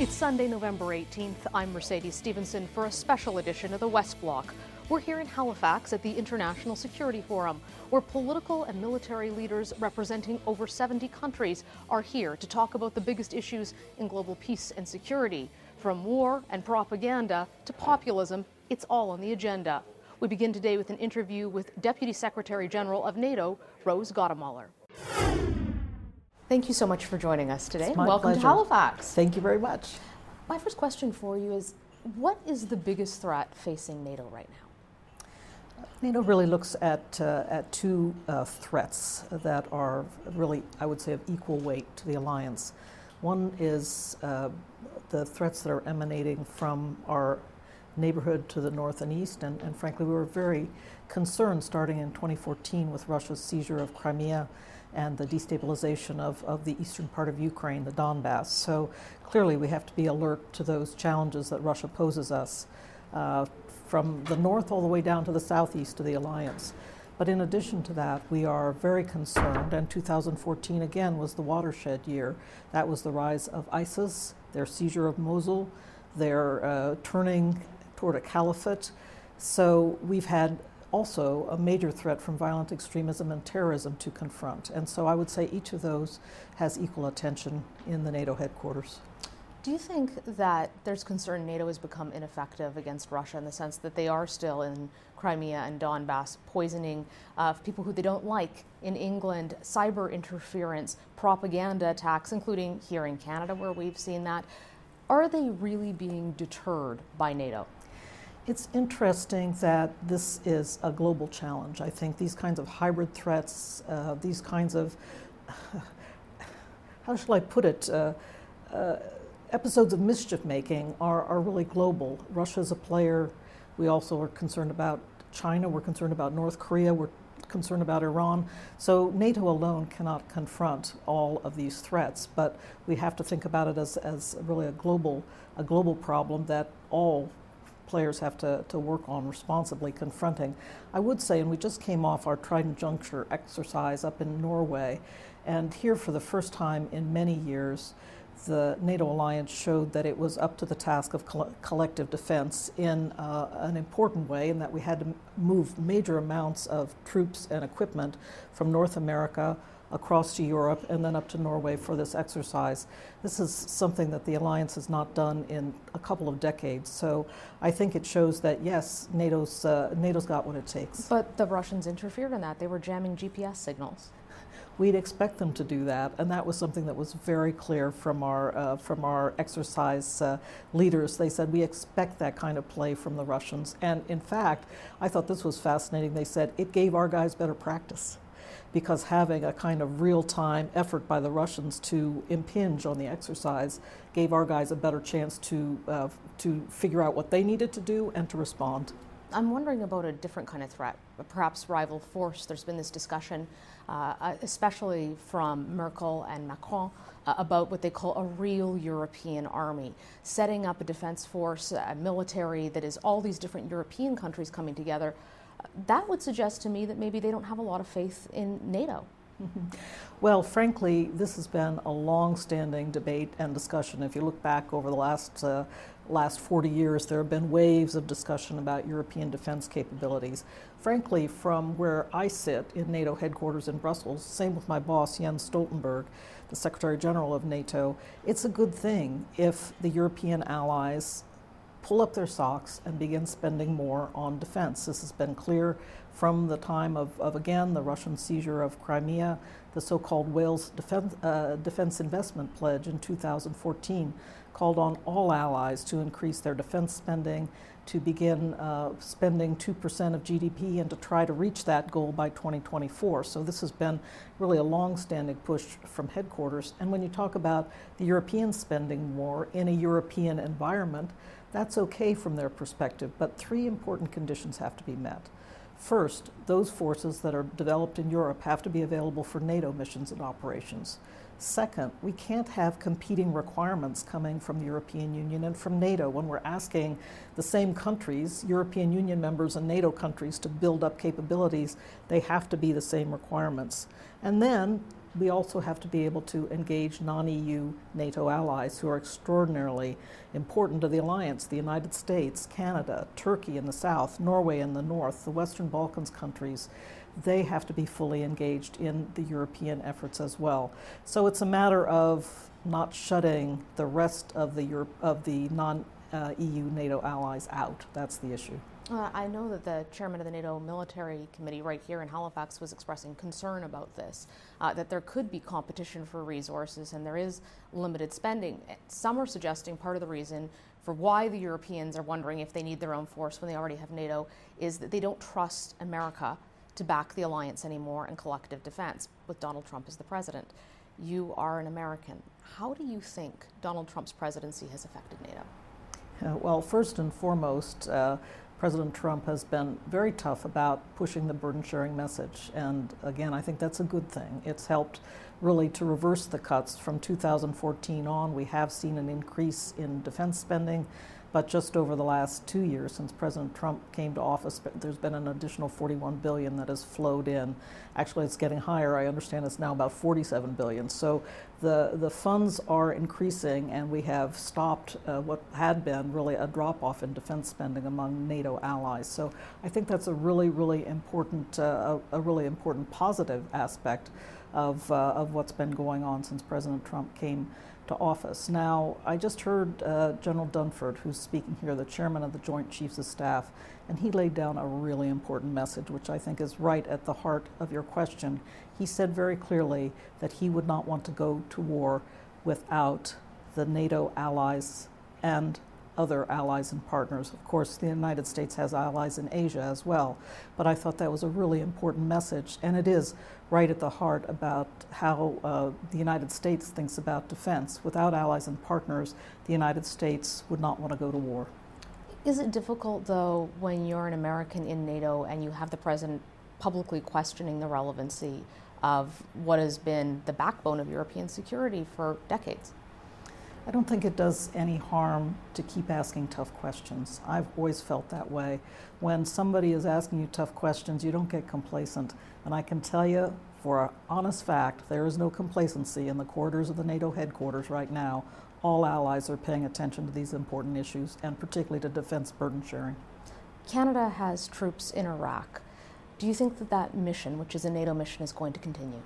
It's Sunday, November 18th. I'm Mercedes Stephenson for a special edition of the West Block. We're here in Halifax at the International Security Forum, where political and military leaders representing over 70 countries are here to talk about the biggest issues in global peace and security. From war and propaganda to populism, it's all on the agenda. We begin today with an interview with Deputy Secretary General of NATO, Rose Gottemoeller. Thank you so much for joining us today. Welcome pleasure. to Halifax. Thank you very much. My first question for you is what is the biggest threat facing NATO right now? NATO really looks at, uh, at two uh, threats that are really, I would say, of equal weight to the alliance. One is uh, the threats that are emanating from our neighborhood to the north and east, and, and frankly, we were very concerned starting in 2014 with Russia's seizure of Crimea and the destabilization of, of the eastern part of Ukraine, the Donbass. So clearly, we have to be alert to those challenges that Russia poses us uh, from the north all the way down to the southeast of the alliance. But in addition to that, we are very concerned, and 2014 again was the watershed year. That was the rise of ISIS, their seizure of Mosul, their uh, turning toward a caliphate. So we've had also a major threat from violent extremism and terrorism to confront. And so I would say each of those has equal attention in the NATO headquarters. Do you think that there's concern NATO has become ineffective against Russia in the sense that they are still in Crimea and Donbass poisoning uh, people who they don't like in England, cyber interference, propaganda attacks, including here in Canada where we've seen that? Are they really being deterred by NATO? It's interesting that this is a global challenge. I think these kinds of hybrid threats, uh, these kinds of, how shall I put it, uh, uh, episodes of mischief making are, are really global. Russia is a player. We also are concerned about China. We're concerned about North Korea. We're concerned about Iran. So NATO alone cannot confront all of these threats, but we have to think about it as, as really a global, a global problem that all players have to, to work on responsibly confronting. I would say, and we just came off our Trident Juncture exercise up in Norway, and here for the first time in many years, the NATO alliance showed that it was up to the task of coll- collective defense in uh, an important way, and that we had to move major amounts of troops and equipment from North America across to Europe and then up to Norway for this exercise. This is something that the alliance has not done in a couple of decades. So I think it shows that yes, NATO's uh, NATO's got what it takes. But the Russians interfered in that. They were jamming GPS signals. We'd expect them to do that, and that was something that was very clear from our uh, from our exercise uh, leaders. They said we expect that kind of play from the Russians, and in fact, I thought this was fascinating. They said it gave our guys better practice because having a kind of real time effort by the Russians to impinge on the exercise gave our guys a better chance to, uh, to figure out what they needed to do and to respond. I'm wondering about a different kind of threat, perhaps rival force. There's been this discussion, uh, especially from Merkel and Macron, uh, about what they call a real European army, setting up a defense force, a military that is all these different European countries coming together that would suggest to me that maybe they don't have a lot of faith in NATO. Well, frankly, this has been a long-standing debate and discussion. If you look back over the last uh, last 40 years, there have been waves of discussion about European defense capabilities. Frankly, from where I sit in NATO headquarters in Brussels, same with my boss Jens Stoltenberg, the Secretary General of NATO, it's a good thing if the European allies pull up their socks and begin spending more on defense. This has been clear from the time of, of again, the Russian seizure of Crimea, the so called Wales defense, uh, defense Investment Pledge in 2014 called on all allies to increase their defense spending, to begin uh, spending 2% of GDP, and to try to reach that goal by 2024. So, this has been really a long standing push from headquarters. And when you talk about the European spending more in a European environment, that's okay from their perspective, but three important conditions have to be met. First, those forces that are developed in Europe have to be available for NATO missions and operations. Second, we can't have competing requirements coming from the European Union and from NATO when we're asking the same countries, European Union members and NATO countries, to build up capabilities. They have to be the same requirements. And then we also have to be able to engage non EU NATO allies who are extraordinarily important to the alliance the United States, Canada, Turkey in the south, Norway in the north, the Western Balkans countries. They have to be fully engaged in the European efforts as well. So it's a matter of not shutting the rest of the, Europe, of the non uh, EU NATO allies out. That's the issue. Uh, I know that the chairman of the NATO Military Committee right here in Halifax was expressing concern about this, uh, that there could be competition for resources and there is limited spending. Some are suggesting part of the reason for why the Europeans are wondering if they need their own force when they already have NATO is that they don't trust America to back the alliance anymore in collective defense with Donald Trump as the president. You are an American. How do you think Donald Trump's presidency has affected NATO? Uh, well, first and foremost, uh, President Trump has been very tough about pushing the burden sharing message. And again, I think that's a good thing. It's helped really to reverse the cuts. From 2014 on, we have seen an increase in defense spending. But just over the last two years, since President Trump came to office, there's been an additional 41 billion that has flowed in. Actually, it's getting higher. I understand it's now about 47 billion. So the the funds are increasing, and we have stopped uh, what had been really a drop off in defense spending among NATO allies. So I think that's a really, really important, uh, a, really important positive aspect of uh, of what's been going on since President Trump came to office. Now, I just heard uh, General Dunford, who's speaking here, the chairman of the Joint Chiefs of Staff, and he laid down a really important message, which I think is right at the heart of your question. He said very clearly that he would not want to go to war without the NATO allies and other allies and partners. Of course, the United States has allies in Asia as well, but I thought that was a really important message, and it is right at the heart about how uh, the United States thinks about defense. Without allies and partners, the United States would not want to go to war. Is it difficult, though, when you're an American in NATO and you have the president publicly questioning the relevancy of what has been the backbone of European security for decades? I don't think it does any harm to keep asking tough questions. I've always felt that way. When somebody is asking you tough questions, you don't get complacent. And I can tell you, for an honest fact, there is no complacency in the corridors of the NATO headquarters right now. All allies are paying attention to these important issues, and particularly to defense burden sharing. Canada has troops in Iraq. Do you think that that mission, which is a NATO mission, is going to continue?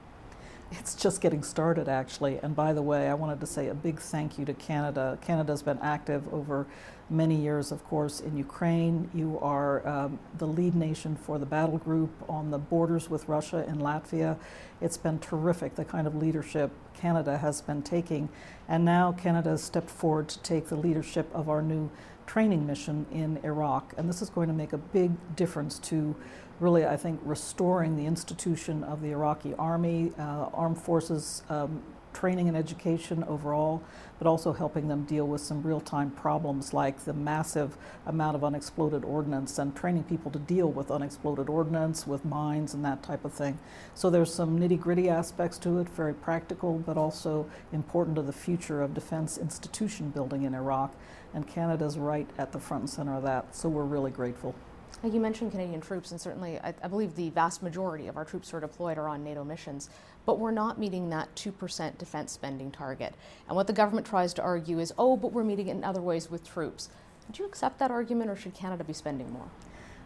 It's just getting started, actually. And by the way, I wanted to say a big thank you to Canada. Canada's been active over many years, of course, in Ukraine. You are um, the lead nation for the battle group on the borders with Russia in Latvia. It's been terrific, the kind of leadership Canada has been taking. And now Canada has stepped forward to take the leadership of our new training mission in Iraq. And this is going to make a big difference to really, I think, restoring the institution of the Iraqi army, uh, armed forces um, training and education overall, but also helping them deal with some real time problems like the massive amount of unexploded ordnance and training people to deal with unexploded ordnance, with mines, and that type of thing. So there's some nitty gritty aspects to it, very practical, but also important to the future of defense institution building in Iraq. And Canada's right at the front and center of that, so we're really grateful. You mentioned Canadian troops, and certainly I, I, believe the vast majority of our troops who are deployed are on NATO missions, but we're not meeting that 2% defense spending target. And what the government tries to argue is, oh, but we're meeting it in other ways with troops. Would you accept that argument, or should Canada be spending more?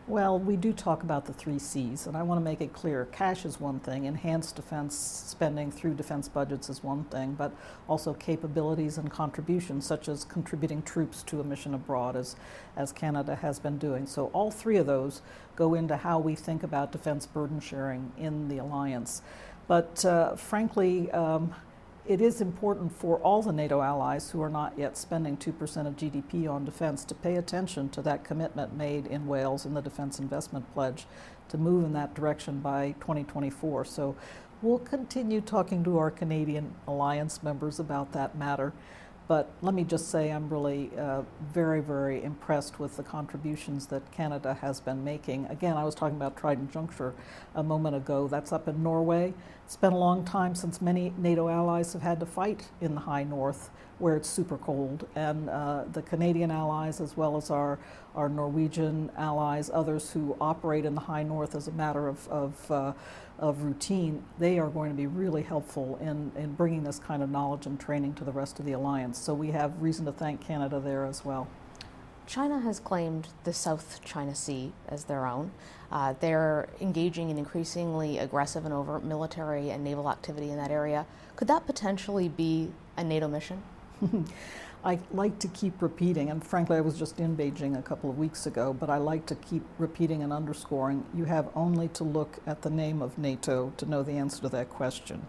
Well, we do talk about the three C's, and I want to make it clear. Cash is one thing, enhanced defense spending through defense budgets is one thing, but also capabilities and contributions, such as contributing troops to a mission abroad, as, as Canada has been doing. So, all three of those go into how we think about defense burden sharing in the alliance. But uh, frankly, um, it is important for all the NATO allies who are not yet spending 2% of GDP on defense to pay attention to that commitment made in Wales in the Defense Investment Pledge to move in that direction by 2024. So we'll continue talking to our Canadian alliance members about that matter. But let me just say I'm really uh, very, very impressed with the contributions that Canada has been making. Again, I was talking about Trident Juncture a moment ago. That's up in Norway. It's been a long time since many NATO allies have had to fight in the high north where it's super cold. And uh, the Canadian allies, as well as our, our Norwegian allies, others who operate in the high north as a matter of, of, uh, of routine, they are going to be really helpful in, in bringing this kind of knowledge and training to the rest of the alliance. So we have reason to thank Canada there as well. China has claimed the South China Sea as their own. Uh, they're engaging in increasingly aggressive and overt military and naval activity in that area. Could that potentially be a NATO mission? I like to keep repeating, and frankly, I was just in Beijing a couple of weeks ago, but I like to keep repeating and underscoring you have only to look at the name of NATO to know the answer to that question.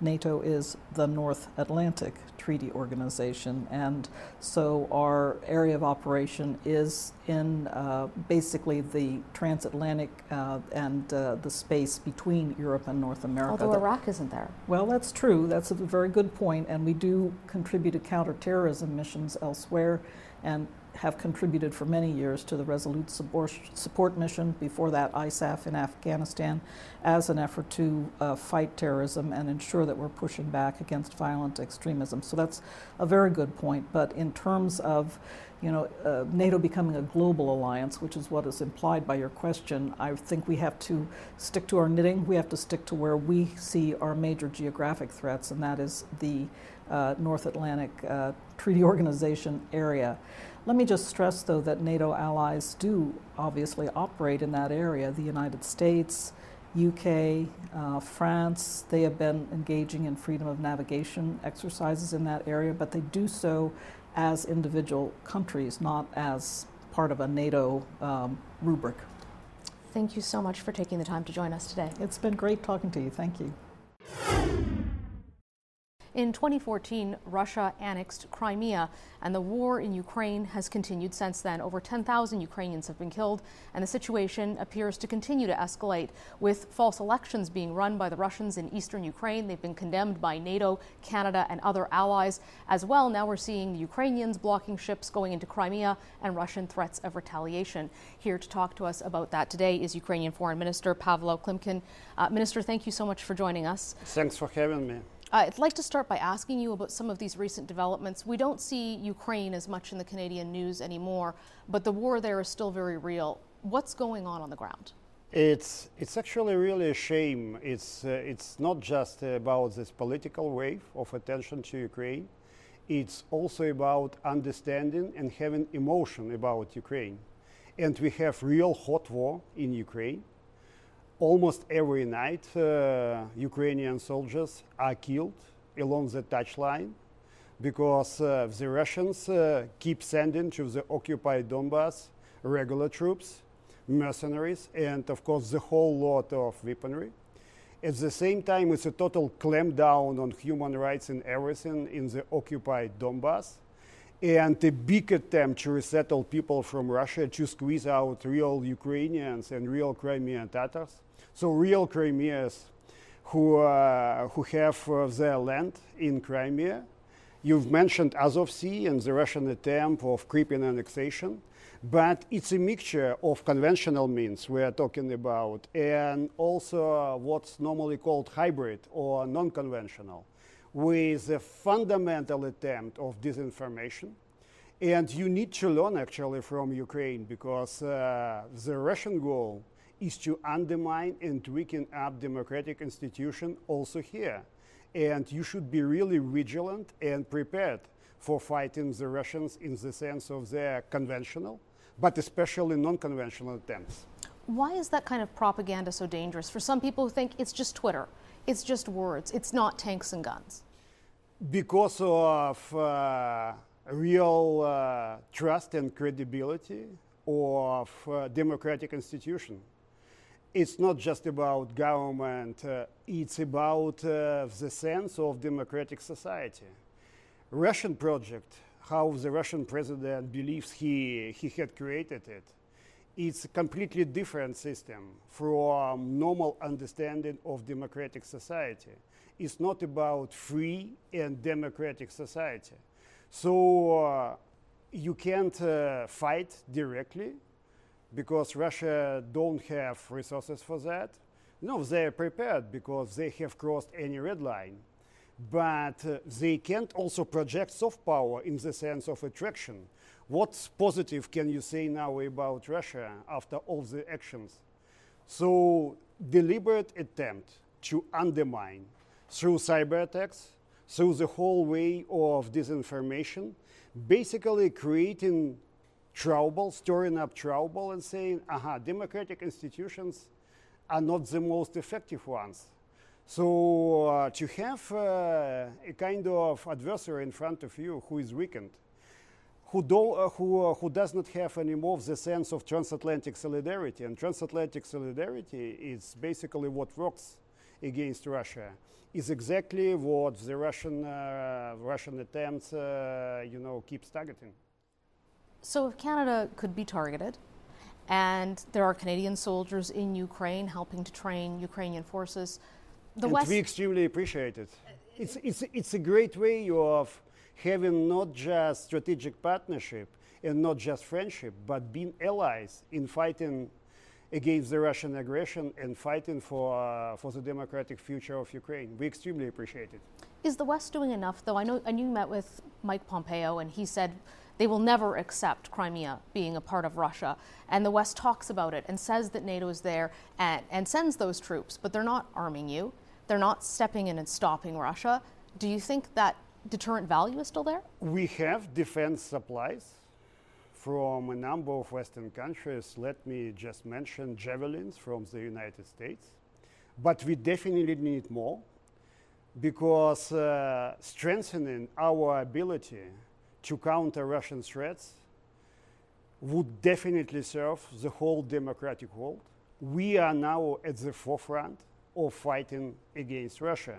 NATO is the North Atlantic Treaty Organization, and so our area of operation is in uh, basically the transatlantic uh, and uh, the space between Europe and North America. Although Iraq isn't there. Well, that's true. That's a very good point, and we do contribute to counterterrorism missions elsewhere, and have contributed for many years to the Resolute Support Mission, before that ISAF in Afghanistan, as an effort to uh, fight terrorism and ensure that we're pushing back against violent extremism. So that's a very good point. But in terms of you know, uh, NATO becoming a global alliance, which is what is implied by your question, I think we have to stick to our knitting. We have to stick to where we see our major geographic threats, and that is the uh, North Atlantic uh, Treaty Organization area. Let me just stress, though, that NATO allies do obviously operate in that area. The United States, UK, uh, France, they have been engaging in freedom of navigation exercises in that area, but they do so as individual countries, not as part of a NATO um, rubric. Thank you so much for taking the time to join us today. It's been great talking to you. Thank you. In 2014, Russia annexed Crimea, and the war in Ukraine has continued since then. Over 10,000 Ukrainians have been killed, and the situation appears to continue to escalate, with false elections being run by the Russians in eastern Ukraine. They've been condemned by NATO, Canada, and other allies as well. Now we're seeing the Ukrainians blocking ships going into Crimea and Russian threats of retaliation. Here to talk to us about that today is Ukrainian Foreign Minister Pavlo Klimkin. Uh, Minister, thank you so much for joining us. Thanks for having me. Uh, I'd like to start by asking you about some of these recent developments. We don't see Ukraine as much in the Canadian news anymore, but the war there is still very real. What's going on on the ground? It's, it's actually really a shame. It's, uh, it's not just about this political wave of attention to Ukraine, it's also about understanding and having emotion about Ukraine. And we have real hot war in Ukraine almost every night uh, Ukrainian soldiers are killed along the touch line because uh, the Russians uh, keep sending to the occupied Donbass regular troops, mercenaries, and of course the whole lot of weaponry. At the same time, it's a total clampdown on human rights and everything in the occupied Donbass, and a big attempt to resettle people from Russia to squeeze out real Ukrainians and real Crimean Tatars. So real Crimeans who, uh, who have uh, their land in Crimea. You've mentioned Azov Sea and the Russian attempt of creeping annexation, but it's a mixture of conventional means we are talking about and also uh, what's normally called hybrid or non-conventional, with a fundamental attempt of disinformation. And you need to learn actually from Ukraine because uh, the Russian goal is to undermine and weaken up democratic institutions also here. And you should be really vigilant and prepared for fighting the Russians in the sense of their conventional, but especially non-conventional attempts. Why is that kind of propaganda so dangerous? For some people who think it's just Twitter, it's just words, it's not tanks and guns. Because of uh, real uh, trust and credibility of uh, democratic institution it's not just about government, uh, it's about uh, the sense of democratic society. Russian project, how the Russian president believes he, he had created it, it's a completely different system from normal understanding of democratic society. It's not about free and democratic society. So uh, you can't uh, fight directly because Russia don't have resources for that. No, they are prepared because they have crossed any red line. But uh, they can't also project soft power in the sense of attraction. What positive can you say now about Russia after all the actions? So, deliberate attempt to undermine through cyber attacks, through the whole way of disinformation, basically creating trouble, stirring up trouble, and saying, aha, democratic institutions are not the most effective ones. So uh, to have uh, a kind of adversary in front of you who is weakened, who, do, uh, who, uh, who does not have anymore the sense of transatlantic solidarity, and transatlantic solidarity is basically what works against Russia, is exactly what the Russian, uh, Russian attempts, uh, you know, keeps targeting. So if Canada could be targeted, and there are Canadian soldiers in Ukraine helping to train Ukrainian forces. The and West we extremely appreciate it. It's, it's, it's a great way of having not just strategic partnership and not just friendship, but being allies in fighting against the Russian aggression and fighting for, uh, for the democratic future of Ukraine. We extremely appreciate it. Is the West doing enough, though? I know, and you met with Mike Pompeo, and he said they will never accept Crimea being a part of Russia. And the West talks about it and says that NATO is there and, and sends those troops, but they're not arming you. They're not stepping in and stopping Russia. Do you think that deterrent value is still there? We have defense supplies from a number of Western countries. Let me just mention javelins from the United States. But we definitely need more because uh, strengthening our ability to counter Russian threats would definitely serve the whole democratic world. We are now at the forefront of fighting against Russia.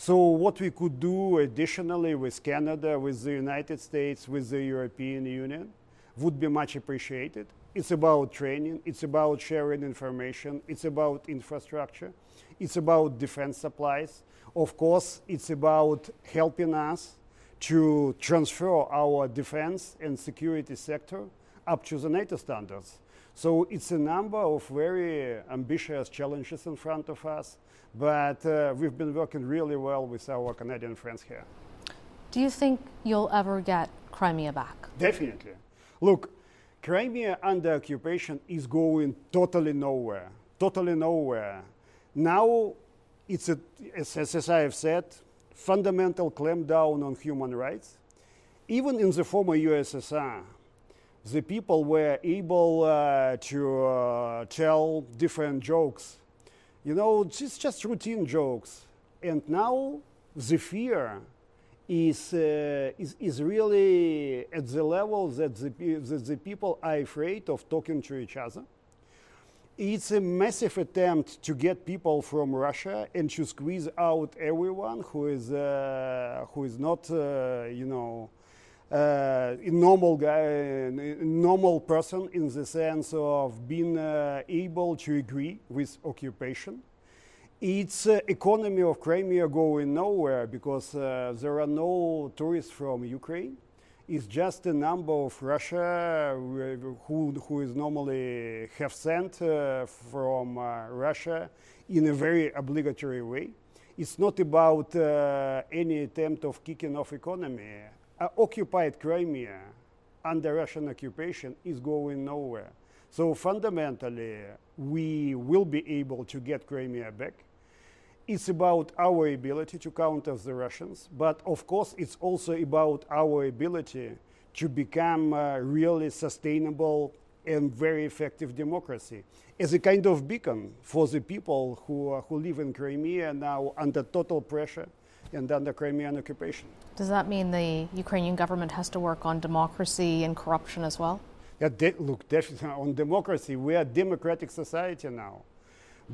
So, what we could do additionally with Canada, with the United States, with the European Union would be much appreciated. It's about training, it's about sharing information, it's about infrastructure, it's about defense supplies. Of course, it's about helping us to transfer our defense and security sector up to the NATO standards. So it's a number of very ambitious challenges in front of us, but uh, we've been working really well with our Canadian friends here. Do you think you'll ever get Crimea back? Definitely. Look, Crimea under occupation is going totally nowhere, totally nowhere. Now, it's a, as, as I have said, fundamental clampdown on human rights. Even in the former USSR, the people were able uh, to uh, tell different jokes. You know, it's just routine jokes. And now the fear is, uh, is, is really at the level that the, that the people are afraid of talking to each other it's a massive attempt to get people from Russia and to squeeze out everyone who is uh, who is not, uh, you know, uh, a normal guy, normal person in the sense of being uh, able to agree with occupation. Its uh, economy of Crimea going nowhere because uh, there are no tourists from Ukraine It's just a number of Russia who, who is normally have sent uh, from uh, Russia in a very obligatory way. It's not about uh, any attempt of kicking off economy. Uh, occupied Crimea under Russian occupation is going nowhere. So fundamentally, we will be able to get Crimea back it's about our ability to counter the Russians, but of course, it's also about our ability to become a really sustainable and very effective democracy as a kind of beacon for the people who, uh, who live in Crimea now under total pressure and under Crimean occupation. Does that mean the Ukrainian government has to work on democracy and corruption as well? Yeah, de- look, definitely on democracy, we are a democratic society now.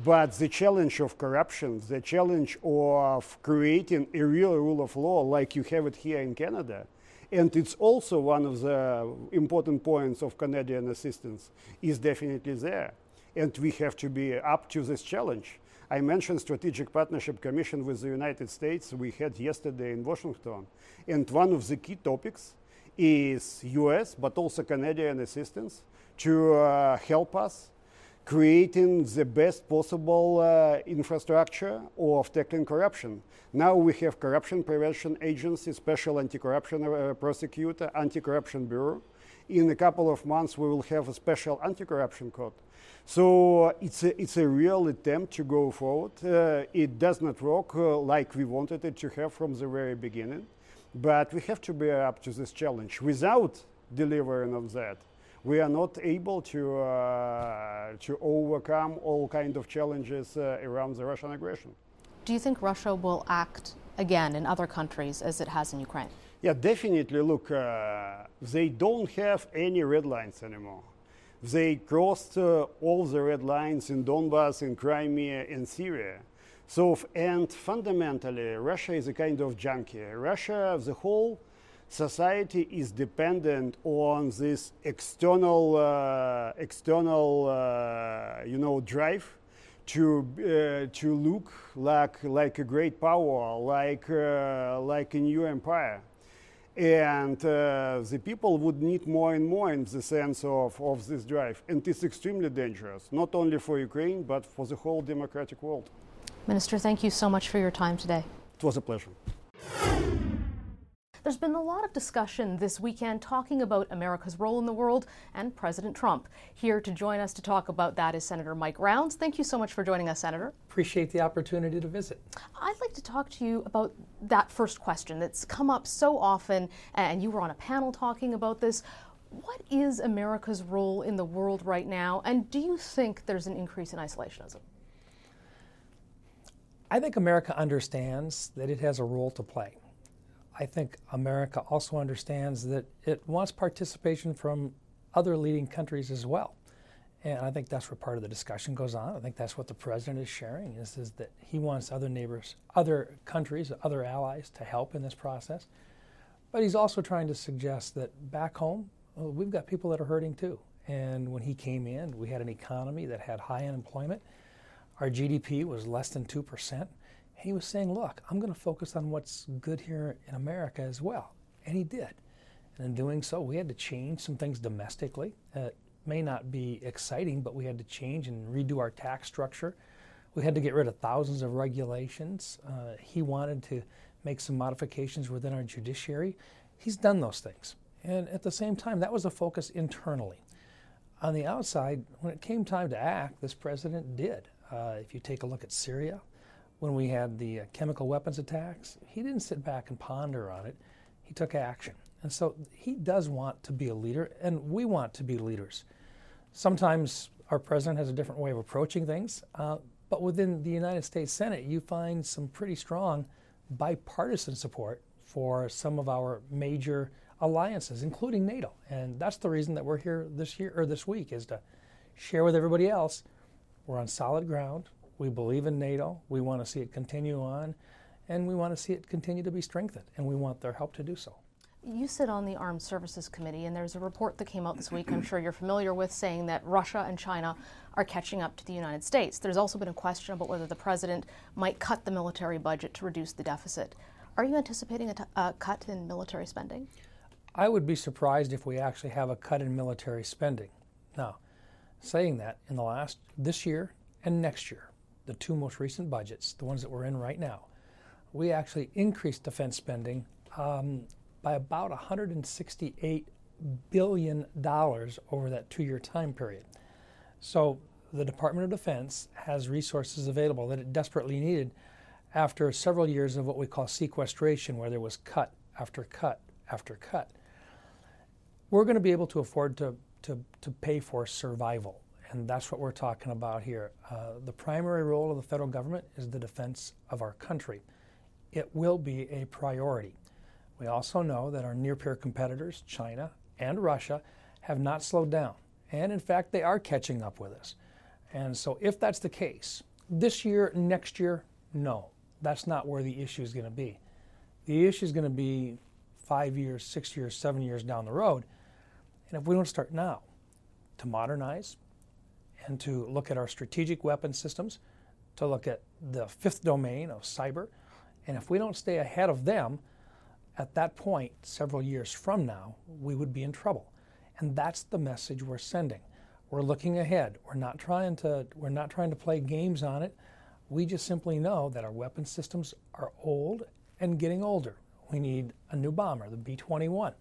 But the challenge of corruption, the challenge of creating a real rule of law like you have it here in Canada, and it's also one of the important points of Canadian assistance, is definitely there. And we have to be up to this challenge. I mentioned Strategic Partnership Commission with the United States we had yesterday in Washington. And one of the key topics is US, but also Canadian assistance to uh, help us creating the best possible uh, infrastructure of tackling corruption. Now we have corruption prevention agency, special anti-corruption uh, prosecutor, anti-corruption bureau. In a couple of months, we will have a special anti-corruption code. So uh, it's a, it's a real attempt to go forward. Uh, it does not work uh, like we wanted it to have from the very beginning, but we have to be up to this challenge. Without delivering on that, we are not able to, uh, to overcome all kind of challenges uh, around the Russian aggression. Do you think Russia will act again in other countries as it has in Ukraine? Yeah, definitely. Look, uh, they don't have any red lines anymore. They crossed uh, all the red lines in Donbass, in Crimea, in Syria. So, and fundamentally, Russia is a kind of junkie. Russia, the whole society is dependent on this external, uh, external, uh, you know, drive to uh, to look like like a great power, like uh, like a new empire. And uh, the people would need more and more in the sense of, of this drive. And it's extremely dangerous, not only for Ukraine, but for the whole democratic world. Minister, thank you so much for your time today. It was a pleasure. There's been a lot of discussion this weekend talking about America's role in the world and President Trump. Here to join us to talk about that is Senator Mike Rounds. Thank you so much for joining us, Senator. Appreciate the opportunity to visit. I'd like to talk to you about that first question that's come up so often, and you were on a panel talking about this. What is America's role in the world right now, and do you think there's an increase in isolationism? I think America understands that it has a role to play. I think America also understands that it wants participation from other leading countries as well. And I think that's where part of the discussion goes on. I think that's what the president is sharing is, is that he wants other neighbors, other countries, other allies to help in this process. But he's also trying to suggest that back home, well, we've got people that are hurting too. And when he came in, we had an economy that had high unemployment. Our GDP was less than 2% he was saying, look, I'm going to focus on what's good here in America as well. And he did. And in doing so, we had to change some things domestically. It may not be exciting, but we had to change and redo our tax structure. We had to get rid of thousands of regulations. Uh, he wanted to make some modifications within our judiciary. He's done those things. And at the same time, that was a focus internally. On the outside, when it came time to act, this president did. Uh, if you take a look at Syria, when we had the uh, chemical weapons attacks, he didn't sit back and ponder on it. He took action. And so he does want to be a leader, and we want to be leaders. Sometimes our president has a different way of approaching things, uh, but within the United States Senate, you find some pretty strong bipartisan support for some of our major alliances, including NATO. And that's the reason that we're here this year or this week is to share with everybody else we're on solid ground. We believe in NATO. We want to see it continue on, and we want to see it continue to be strengthened, and we want their help to do so. You sit on the Armed Services Committee, and there's a report that came out this week, I'm sure you're familiar with, saying that Russia and China are catching up to the United States. There's also been a question about whether the president might cut the military budget to reduce the deficit. Are you anticipating a, t- a cut in military spending? I would be surprised if we actually have a cut in military spending. Now, saying that, in the last, this year and next year, the two most recent budgets, the ones that we're in right now, we actually increased defense spending um, by about $168 billion over that two year time period. So the Department of Defense has resources available that it desperately needed after several years of what we call sequestration, where there was cut after cut after cut. We're going to be able to afford to, to, to pay for survival and that's what we're talking about here. Uh, the primary role of the federal government is the defense of our country. It will be a priority. We also know that our near peer competitors, China and Russia, have not slowed down. And in fact, they are catching up with us. And so, if that's the case, this year, next year, no, that's not where the issue is going to be. The issue is going to be five years, six years, seven years down the road. And if we don't start now to modernize, and to look at our strategic weapon systems, to look at the fifth domain of cyber. And if we don't stay ahead of them, at that point, several years from now, we would be in trouble. And that's the message we're sending. We're looking ahead. We're not trying to we're not trying to play games on it. We just simply know that our weapon systems are old and getting older. We need a new bomber, the B 21.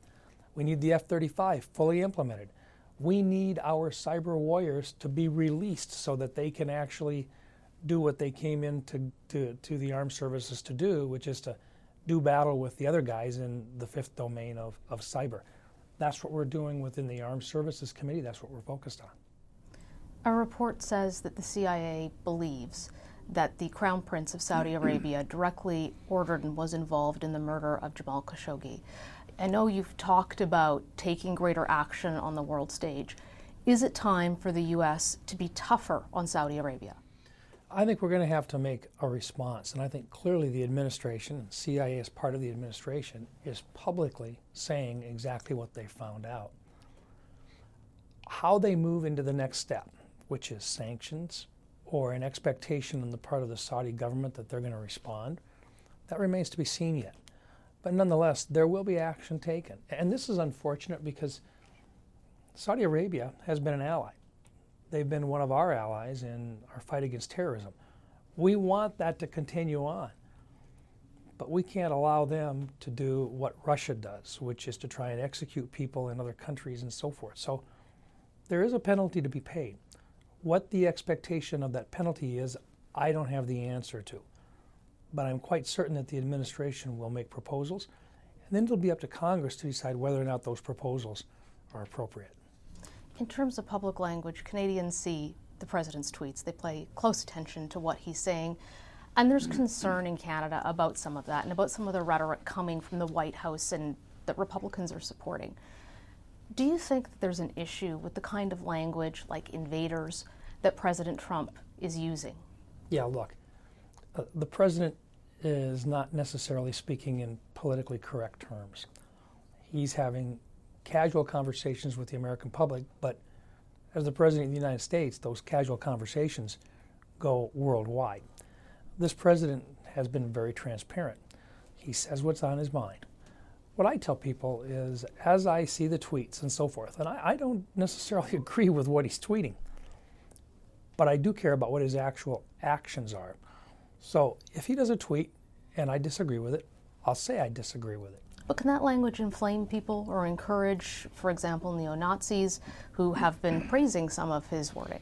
We need the F 35 fully implemented. We need our cyber warriors to be released so that they can actually do what they came in to, to, to the armed services to do, which is to do battle with the other guys in the fifth domain of, of cyber. That's what we're doing within the Armed Services Committee. That's what we're focused on. A report says that the CIA believes that the Crown Prince of Saudi Arabia directly ordered and was involved in the murder of Jamal Khashoggi. I know you've talked about taking greater action on the world stage. Is it time for the U.S. to be tougher on Saudi Arabia? I think we're going to have to make a response, and I think clearly the administration, CIA as part of the administration, is publicly saying exactly what they found out. How they move into the next step, which is sanctions, or an expectation on the part of the Saudi government that they're going to respond, that remains to be seen yet. But nonetheless, there will be action taken. And this is unfortunate because Saudi Arabia has been an ally. They've been one of our allies in our fight against terrorism. We want that to continue on. But we can't allow them to do what Russia does, which is to try and execute people in other countries and so forth. So there is a penalty to be paid. What the expectation of that penalty is, I don't have the answer to. But I'm quite certain that the administration will make proposals, and then it'll be up to Congress to decide whether or not those proposals are appropriate. In terms of public language, Canadians see the president's tweets. They pay close attention to what he's saying. And there's concern in Canada about some of that and about some of the rhetoric coming from the White House and that Republicans are supporting. Do you think that there's an issue with the kind of language like invaders that President Trump is using? Yeah, look, uh, the president is not necessarily speaking in politically correct terms. He's having casual conversations with the American public, but as the President of the United States, those casual conversations go worldwide. This President has been very transparent. He says what's on his mind what I tell people is, as I see the tweets and so forth, and I, I, don't necessarily agree with what he's tweeting, but I do care about what his actual actions are. So if he does a tweet and I disagree with it, I'll say I disagree with it. But can that language inflame people or encourage, for example, neo Nazis who have been praising some of his wording?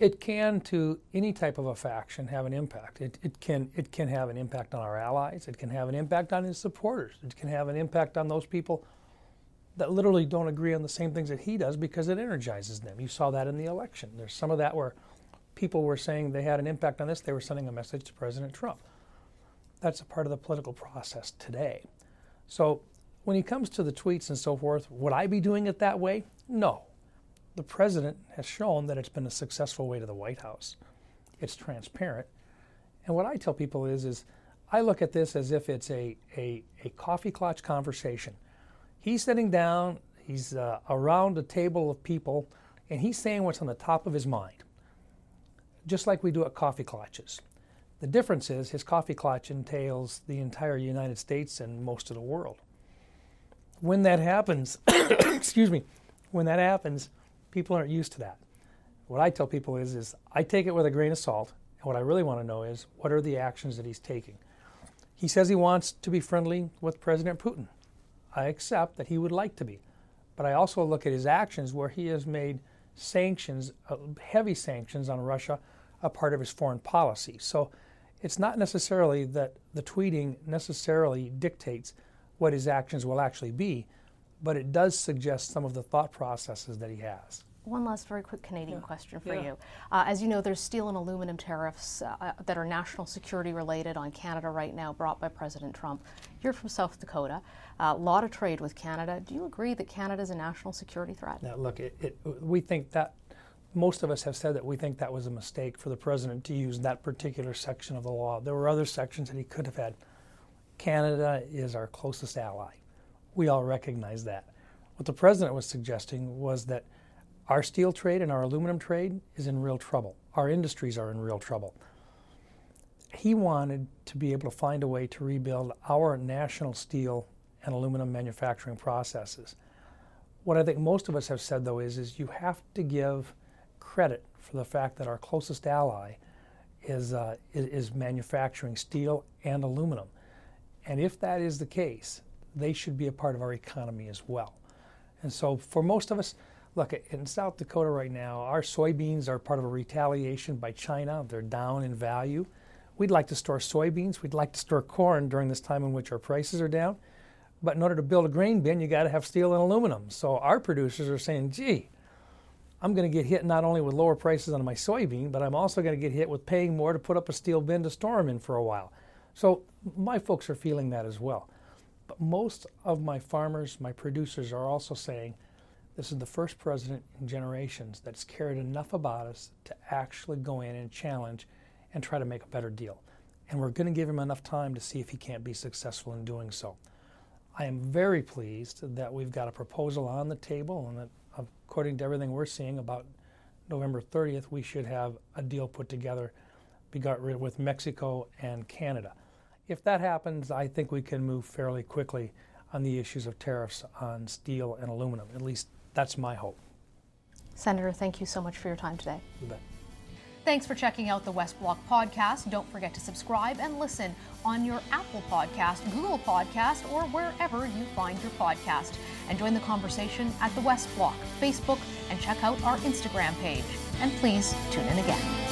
It can, to any type of a faction, have an impact. It, it, can, it can have an impact on our allies. It can have an impact on his supporters. It can have an impact on those people that literally don't agree on the same things that he does because it energizes them. You saw that in the election. There's some of that where people were saying they had an impact on this, they were sending a message to President Trump. That's a part of the political process today. So when he comes to the tweets and so forth, would I be doing it that way? No the president has shown that it's been a successful way to the White House. It's transparent. And what I tell people is, is I look at this as if it's a, a, a coffee clutch conversation. He's sitting down, he's uh, around a table of people, and he's saying what's on the top of his mind, just like we do at coffee clutches. The difference is his coffee clutch entails the entire United States and most of the world. When that happens, excuse me, when that happens, People aren't used to that. What I tell people is, is I take it with a grain of salt, and what I really want to know is what are the actions that he's taking. He says he wants to be friendly with President Putin. I accept that he would like to be, but I also look at his actions where he has made sanctions, uh, heavy sanctions on Russia, a part of his foreign policy. So it's not necessarily that the tweeting necessarily dictates what his actions will actually be but it does suggest some of the thought processes that he has. One last very quick Canadian yeah. question for yeah. you. Uh, as you know, there's steel and aluminum tariffs uh, uh, that are national security related on Canada right now, brought by President Trump. You're from South Dakota. A uh, lot of trade with Canada. Do you agree that Canada is a national security threat? Now, look, it, it, we think that most of us have said that we think that was a mistake for the president to use that particular section of the law. There were other sections that he could have had. Canada is our closest ally. We all recognize that. What the president was suggesting was that our steel trade and our aluminum trade is in real trouble. Our industries are in real trouble. He wanted to be able to find a way to rebuild our national steel and aluminum manufacturing processes. What I think most of us have said, though, is, is you have to give credit for the fact that our closest ally is, uh, is, is manufacturing steel and aluminum. And if that is the case, they should be a part of our economy as well. And so for most of us, look, in South Dakota right now, our soybeans are part of a retaliation by China. They're down in value. We'd like to store soybeans. We'd like to store corn during this time in which our prices are down. But in order to build a grain bin, you got to have steel and aluminum. So our producers are saying, gee, I'm going to get hit not only with lower prices on my soybean, but I'm also going to get hit with paying more to put up a steel bin to store them in for a while. So my folks are feeling that as well. But most of my farmers, my producers are also saying this is the first president in generations that's cared enough about us to actually go in and challenge and try to make a better deal. And we're going to give him enough time to see if he can't be successful in doing so. I am very pleased that we've got a proposal on the table and that according to everything we're seeing, about November 30th, we should have a deal put together with Mexico and Canada. If that happens, I think we can move fairly quickly on the issues of tariffs on steel and aluminum. At least that's my hope. Senator, thank you so much for your time today. You. Thanks for checking out the West Block podcast. Don't forget to subscribe and listen on your Apple Podcast, Google Podcast, or wherever you find your podcast. And join the conversation at the West Block, Facebook, and check out our Instagram page. And please tune in again.